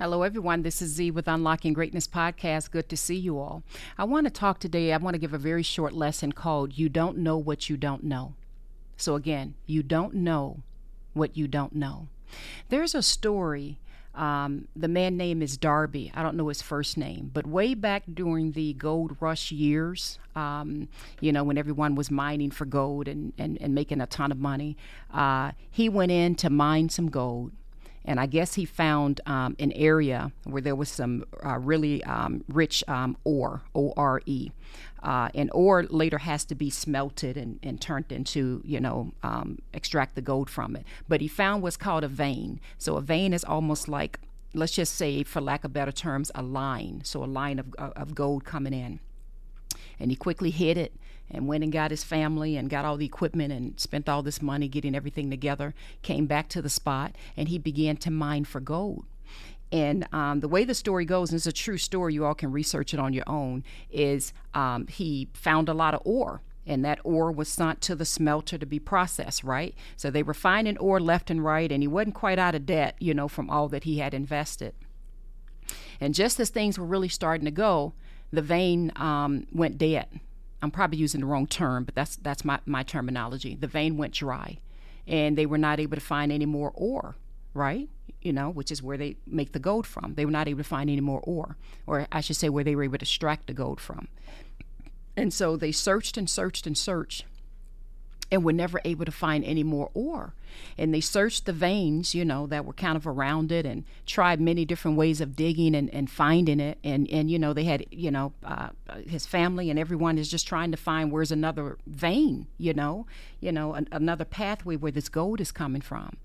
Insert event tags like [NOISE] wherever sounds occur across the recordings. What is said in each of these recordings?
Hello, everyone. This is Z with Unlocking Greatness Podcast. Good to see you all. I want to talk today, I want to give a very short lesson called You Don't Know What You Don't Know. So, again, you don't know what you don't know. There's a story. Um, the man name is Darby. I don't know his first name, but way back during the gold rush years, um, you know, when everyone was mining for gold and, and, and making a ton of money, uh, he went in to mine some gold and I guess he found um, an area where there was some uh, really um, rich um, ore, O R E. Uh, and ore later has to be smelted and, and turned into, you know, um, extract the gold from it. But he found what's called a vein. So a vein is almost like, let's just say, for lack of better terms, a line. So a line of, of gold coming in. And he quickly hid it and went and got his family and got all the equipment and spent all this money getting everything together. Came back to the spot and he began to mine for gold. And um, the way the story goes, and it's a true story, you all can research it on your own, is um, he found a lot of ore and that ore was sent to the smelter to be processed, right? So they were finding ore left and right, and he wasn't quite out of debt, you know, from all that he had invested. And just as things were really starting to go, the vein um, went dead. I'm probably using the wrong term, but that's that's my, my terminology. The vein went dry, and they were not able to find any more ore, right? You know, which is where they make the gold from. They were not able to find any more ore, or I should say, where they were able to extract the gold from. And so they searched and searched and searched and were never able to find any more ore. And they searched the veins, you know, that were kind of around it and tried many different ways of digging and, and finding it. And, and, you know, they had, you know, uh, his family and everyone is just trying to find where's another vein, you know, you know, an, another pathway where this gold is coming from.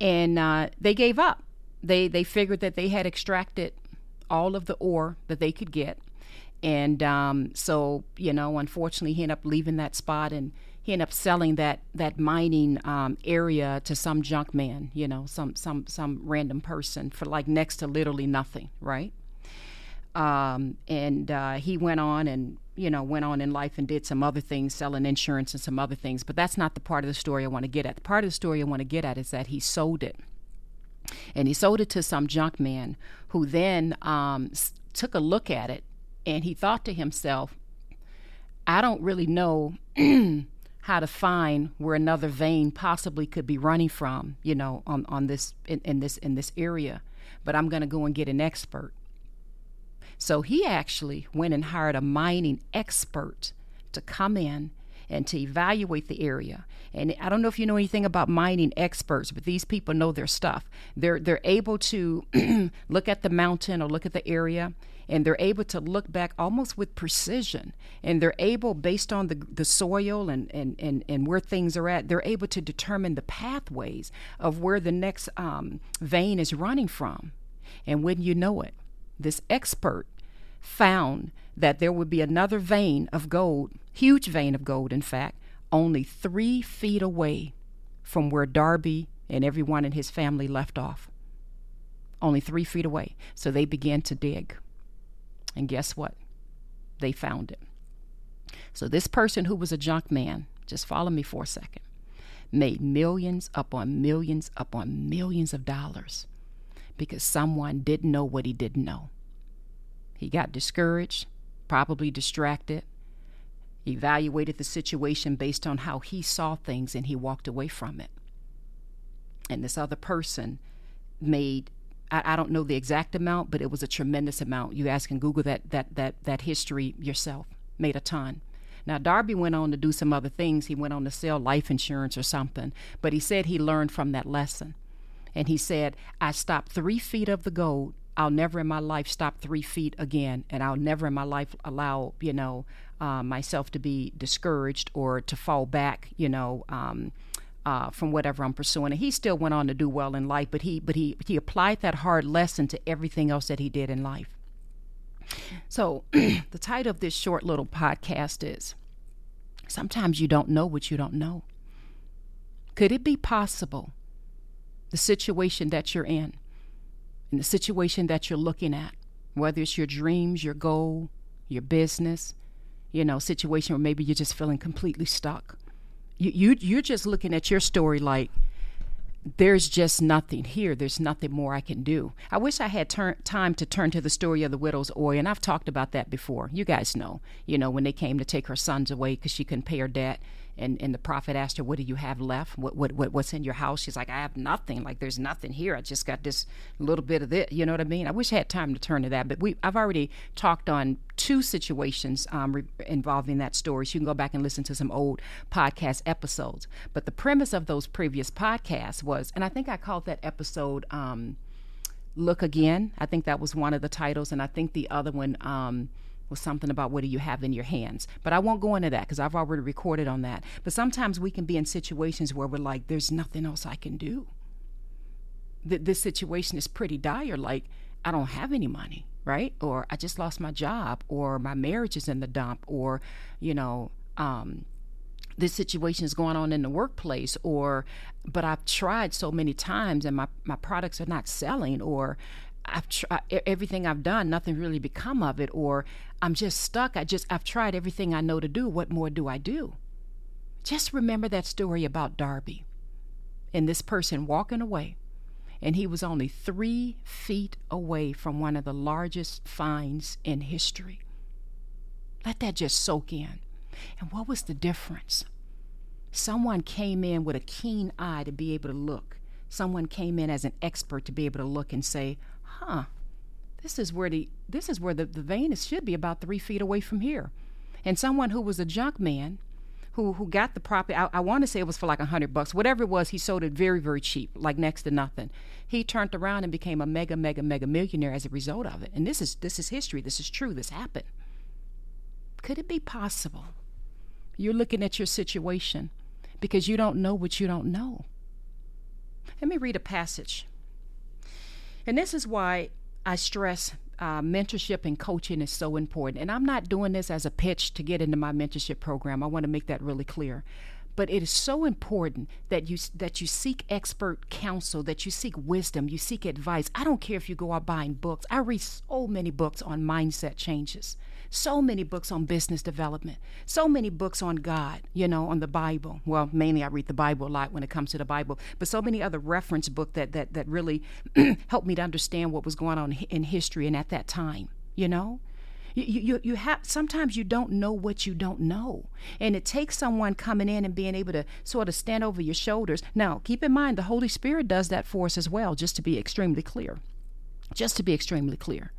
And uh, they gave up. They, they figured that they had extracted all of the ore that they could get. And um, so, you know, unfortunately, he ended up leaving that spot and he ended up selling that that mining um, area to some junk man, you know, some some some random person for like next to literally nothing, right? Um, and uh, he went on and you know went on in life and did some other things, selling insurance and some other things. But that's not the part of the story I want to get at. The part of the story I want to get at is that he sold it, and he sold it to some junk man who then um, took a look at it and he thought to himself, I don't really know. [CLEARS THROAT] how to find where another vein possibly could be running from, you know, on, on this in, in this in this area. But I'm gonna go and get an expert. So he actually went and hired a mining expert to come in and to evaluate the area. And I don't know if you know anything about mining experts, but these people know their stuff. They're they're able to [CLEARS THROAT] look at the mountain or look at the area and they're able to look back almost with precision. And they're able based on the, the soil and, and, and, and where things are at they're able to determine the pathways of where the next um, vein is running from. And when you know it this expert found that there would be another vein of gold huge vein of gold in fact only three feet away from where darby and everyone in his family left off. Only three feet away. So they began to dig and guess what? They found it. So this person who was a junk man, just follow me for a second, made millions upon millions upon millions of dollars because someone didn't know what he didn't know. He got discouraged, probably distracted, evaluated the situation based on how he saw things, and he walked away from it. And this other person made I, I, don't know the exact amount, but it was a tremendous amount. You guys can Google that that that that history yourself. Made a ton. Now Darby went on to do some other things. He went on to sell life insurance or something, but he said he learned from that lesson. And he said, I stopped three feet of the gold. I'll never in my life stop three feet again, and I'll never in my life allow, you know, uh, myself to be discouraged or to fall back, you know, um, uh, from whatever I'm pursuing. And he still went on to do well in life, but he but he he applied that hard lesson to everything else that he did in life. So [CLEARS THROAT] the title of this short little podcast is Sometimes you don't know what you don't know. Could it be possible the situation that you're in and the situation that you're looking at, whether it's your dreams, your goal, your business, you know, situation where maybe you're just feeling completely stuck you, you you're just looking at your story like there's just nothing here. There's nothing more I can do. I wish I had tur- time to turn to the story of the widow's oil, and I've talked about that before. You guys know, you know, when they came to take her sons away because she couldn't pay her debt, and, and the prophet asked her, What do you have left? What, what, what, What's in your house? She's like, I have nothing. Like, there's nothing here. I just got this little bit of this. You know what I mean? I wish I had time to turn to that. But we, I've already talked on two situations um, re- involving that story. So you can go back and listen to some old podcast episodes. But the premise of those previous podcasts was, and I think I called that episode um, Look Again. I think that was one of the titles. And I think the other one, um, was something about what do you have in your hands. But I won't go into that because I've already recorded on that. But sometimes we can be in situations where we're like, there's nothing else I can do. Th- this situation is pretty dire. Like, I don't have any money, right? Or I just lost my job, or my marriage is in the dump, or, you know, um, this situation is going on in the workplace or but i've tried so many times and my, my products are not selling or I've tried everything I've done, nothing really become of it, or I'm just stuck. I just I've tried everything I know to do. What more do I do? Just remember that story about Darby and this person walking away, and he was only three feet away from one of the largest finds in history. Let that just soak in. And what was the difference? Someone came in with a keen eye to be able to look. Someone came in as an expert to be able to look and say, huh, this is where the this is where the, the vein is should be about three feet away from here. And someone who was a junk man who who got the property I, I want to say it was for like a hundred bucks. Whatever it was, he sold it very, very cheap, like next to nothing. He turned around and became a mega, mega, mega millionaire as a result of it. And this is this is history. This is true. This happened. Could it be possible? You're looking at your situation because you don't know what you don't know. Let me read a passage and this is why I stress uh, mentorship and coaching is so important. And I'm not doing this as a pitch to get into my mentorship program. I want to make that really clear. But it is so important that you that you seek expert counsel, that you seek wisdom, you seek advice. I don't care if you go out buying books. I read so many books on mindset changes so many books on business development, so many books on God, you know, on the Bible. Well, mainly I read the Bible a lot when it comes to the Bible, but so many other reference books that, that, that really [CLEARS THROAT] helped me to understand what was going on in history and at that time, you know? You, you, you have sometimes you don't know what you don't know and it takes someone coming in and being able to sort of stand over your shoulders now keep in mind the holy spirit does that for us as well just to be extremely clear just to be extremely clear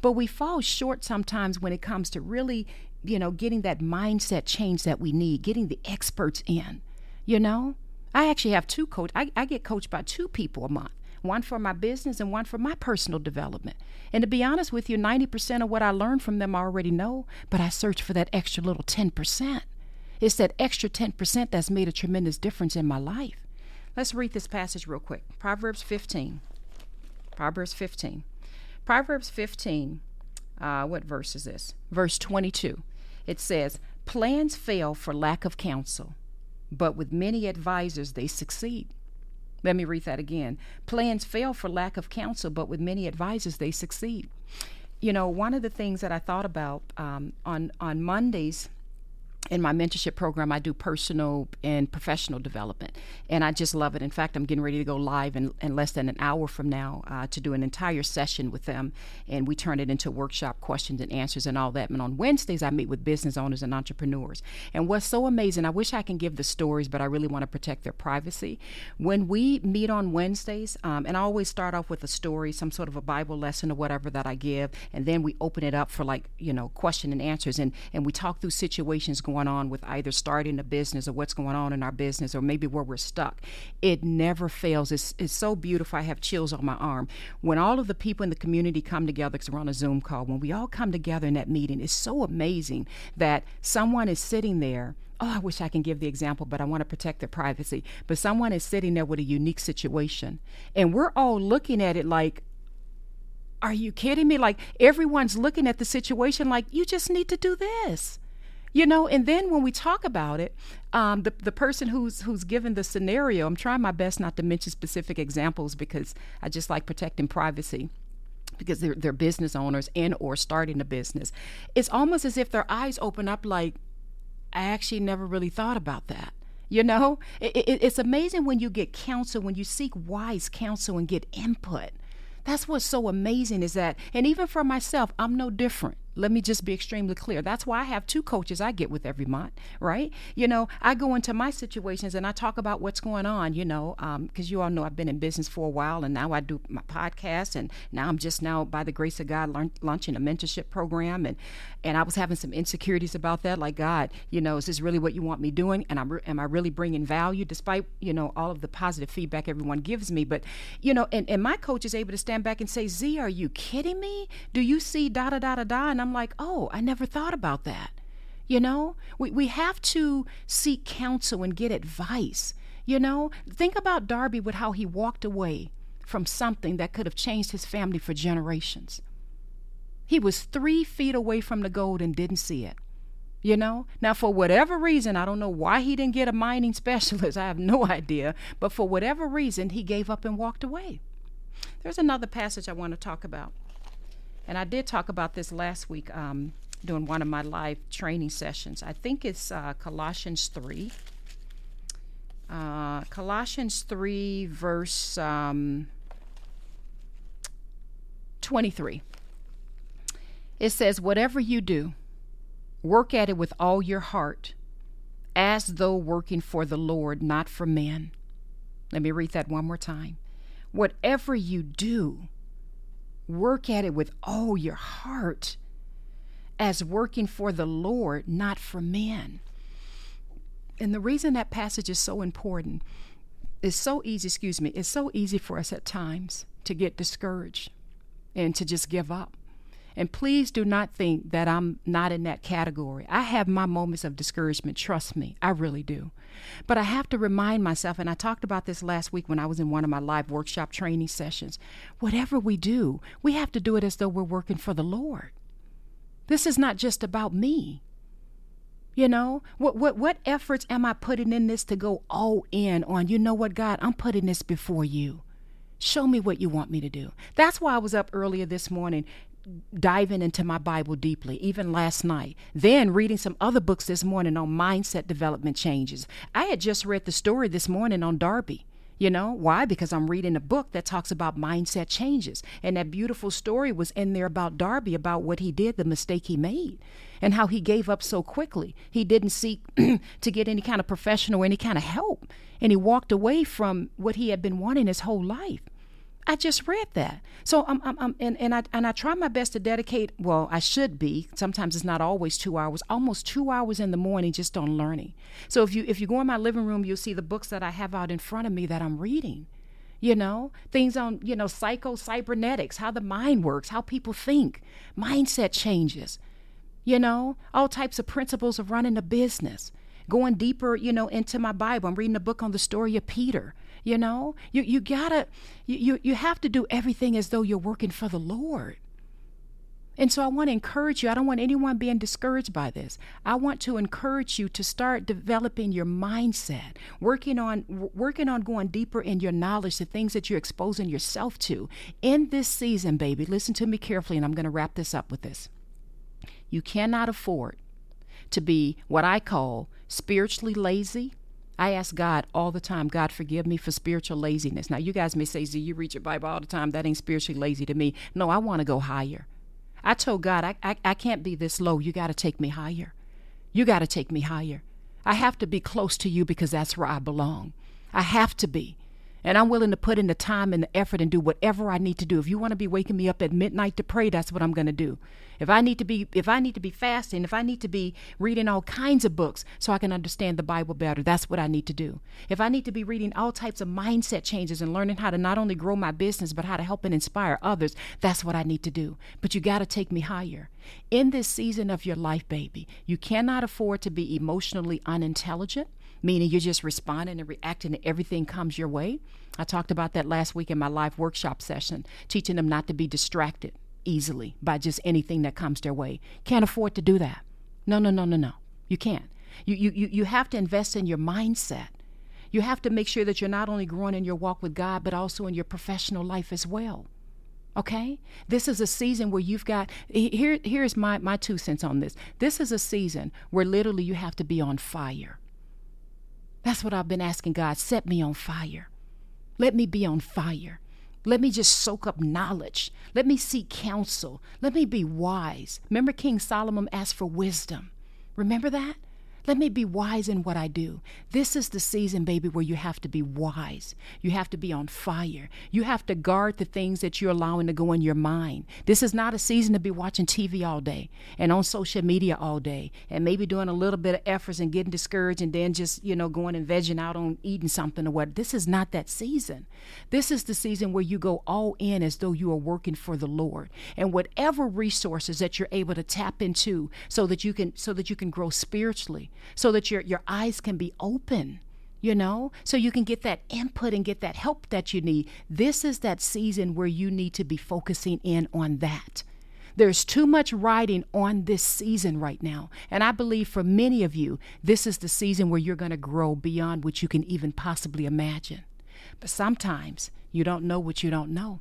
but we fall short sometimes when it comes to really, you know, getting that mindset change that we need, getting the experts in. You know, I actually have two coach. I, I get coached by two people a month one for my business and one for my personal development. And to be honest with you, 90% of what I learn from them I already know, but I search for that extra little 10%. It's that extra 10% that's made a tremendous difference in my life. Let's read this passage real quick Proverbs 15. Proverbs 15. Proverbs 15, uh, what verse is this? Verse 22. It says, Plans fail for lack of counsel, but with many advisers they succeed. Let me read that again. Plans fail for lack of counsel, but with many advisors they succeed. You know, one of the things that I thought about um, on on Mondays in my mentorship program, I do personal and professional development, and I just love it. In fact, I'm getting ready to go live in, in less than an hour from now uh, to do an entire session with them, and we turn it into workshop questions and answers and all that. And on Wednesdays, I meet with business owners and entrepreneurs. And what's so amazing, I wish I can give the stories, but I really want to protect their privacy. When we meet on Wednesdays, um, and I always start off with a story, some sort of a Bible lesson or whatever that I give, and then we open it up for like you know question and answers, and and we talk through situations going going on with either starting a business or what's going on in our business or maybe where we're stuck. It never fails. It's, it's so beautiful. I have chills on my arm. When all of the people in the community come together, because we're on a Zoom call, when we all come together in that meeting, it's so amazing that someone is sitting there oh, I wish I can give the example, but I want to protect their privacy. But someone is sitting there with a unique situation, and we're all looking at it like, are you kidding me? Like everyone's looking at the situation like, you just need to do this you know and then when we talk about it um, the, the person who's who's given the scenario i'm trying my best not to mention specific examples because i just like protecting privacy because they're, they're business owners and or starting a business it's almost as if their eyes open up like i actually never really thought about that You know, it, it, it's amazing when you get counsel, when you seek wise counsel and get input. That's what's so amazing is that, and even for myself, I'm no different. Let me just be extremely clear. That's why I have two coaches I get with every month, right? You know, I go into my situations and I talk about what's going on, you know, because um, you all know I've been in business for a while and now I do my podcast and now I'm just now, by the grace of God, learn, launching a mentorship program. And, and I was having some insecurities about that. Like, God, you know, is this really what you want me doing? And I'm, am I really bringing value despite, you know, all of the positive feedback everyone gives me? But, you know, and, and my coach is able to stand back and say, Z, are you kidding me? Do you see da da da da da? And I'm like, oh, I never thought about that. You know, we, we have to seek counsel and get advice. You know, think about Darby with how he walked away from something that could have changed his family for generations. He was three feet away from the gold and didn't see it. You know, now for whatever reason, I don't know why he didn't get a mining [LAUGHS] specialist. I have no idea. But for whatever reason, he gave up and walked away. There's another passage I want to talk about. And I did talk about this last week um, during one of my live training sessions. I think it's uh, Colossians 3. Uh, Colossians 3, verse um, 23. It says, Whatever you do, work at it with all your heart, as though working for the Lord, not for men. Let me read that one more time. Whatever you do, Work at it with all your heart as working for the Lord, not for men. And the reason that passage is so important is so easy, excuse me, it's so easy for us at times to get discouraged and to just give up. And please do not think that I'm not in that category. I have my moments of discouragement, trust me, I really do. But I have to remind myself, and I talked about this last week when I was in one of my live workshop training sessions whatever we do, we have to do it as though we're working for the Lord. This is not just about me. You know, what what what efforts am I putting in this to go all in on? You know what, God, I'm putting this before you. Show me what you want me to do. That's why I was up earlier this morning diving into my Bible deeply, even last night. Then reading some other books this morning on mindset development changes. I had just read the story this morning on Darby. You know, why? Because I'm reading a book that talks about mindset changes. And that beautiful story was in there about Darby, about what he did, the mistake he made, and how he gave up so quickly. He didn't seek [CLEARS THROAT] to get any kind of professional or any kind of help. And he walked away from what he had been wanting his whole life. I just read that. So I'm, I'm, I'm, and, and I and I try my best to dedicate. Well, I should be. Sometimes it's not always two hours. Almost two hours in the morning just on learning. So if you if you go in my living room, you'll see the books that I have out in front of me that I'm reading. You know, things on you know psycho cybernetics, how the mind works, how people think, mindset changes. You know, all types of principles of running a business. Going deeper, you know, into my Bible. I'm reading a book on the story of Peter you know, you, you gotta, you, you, you have to do everything as though you're working for the Lord. And so I want to encourage you. I don't want anyone being discouraged by this. I want to encourage you to start developing your mindset, working on working on going deeper in your knowledge, the things that you're exposing yourself to. In this season, baby, listen to me carefully and I'm going to wrap this up with this. You cannot afford to be what I call spiritually lazy I ask God all the time, God, forgive me for spiritual laziness. Now, you guys may say, Z, you read your Bible all the time. That ain't spiritually lazy to me. No, I want to go higher. I told God, I, I, I can't be this low. You got to take me higher. You got to take me higher. I have to be close to you because that's where I belong. I have to be. And I'm willing to put in the time and the effort and do whatever I need to do. If you want to be waking me up at midnight to pray, that's what I'm going to do. If I need to be if I need to be fasting, if I need to be reading all kinds of books so I can understand the Bible better, that's what I need to do. If I need to be reading all types of mindset changes and learning how to not only grow my business but how to help and inspire others, that's what I need to do. But you got to take me higher. In this season of your life, baby, you cannot afford to be emotionally unintelligent meaning you're just responding and reacting and everything comes your way. I talked about that last week in my live workshop session, teaching them not to be distracted easily by just anything that comes their way. Can't afford to do that. No, no, no, no, no. You can't. You, you, you have to invest in your mindset. You have to make sure that you're not only growing in your walk with God, but also in your professional life as well. Okay? This is a season where you've got here here's my my two cents on this. This is a season where literally you have to be on fire. That's what I've been asking God. Set me on fire. Let me be on fire. Let me just soak up knowledge. Let me seek counsel. Let me be wise. Remember, King Solomon asked for wisdom. Remember that? Let me be wise in what I do. This is the season, baby, where you have to be wise. You have to be on fire. You have to guard the things that you're allowing to go in your mind. This is not a season to be watching TV all day and on social media all day and maybe doing a little bit of efforts and getting discouraged and then just, you know, going and vegging out on eating something or what. This is not that season. This is the season where you go all in as though you are working for the Lord. And whatever resources that you're able to tap into so that you can so that you can grow spiritually, so that your, your eyes can be open you know, so you can get that input and get that help that you need. This is that season where you need to be focusing in on that. There's too much riding on this season right now. And I believe for many of you, this is the season where you're going to grow beyond what you can even possibly imagine. But sometimes you don't know what you don't know.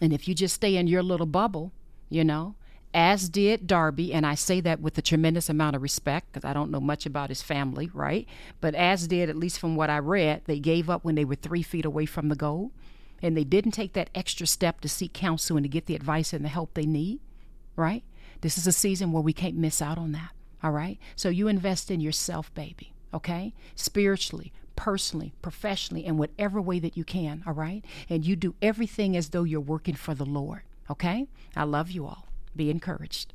And if you just stay in your little bubble, you know, as did Darby, and I say that with a tremendous amount of respect because I don't know much about his family, right? But as did, at least from what I read, they gave up when they were three feet away from the goal, and they didn't take that extra step to seek counsel and to get the advice and the help they need, right? This is a season where we can't miss out on that, all right? So you invest in yourself, baby, okay? Spiritually, personally, professionally, in whatever way that you can, all right? And you do everything as though you're working for the Lord, okay? I love you all. Be encouraged.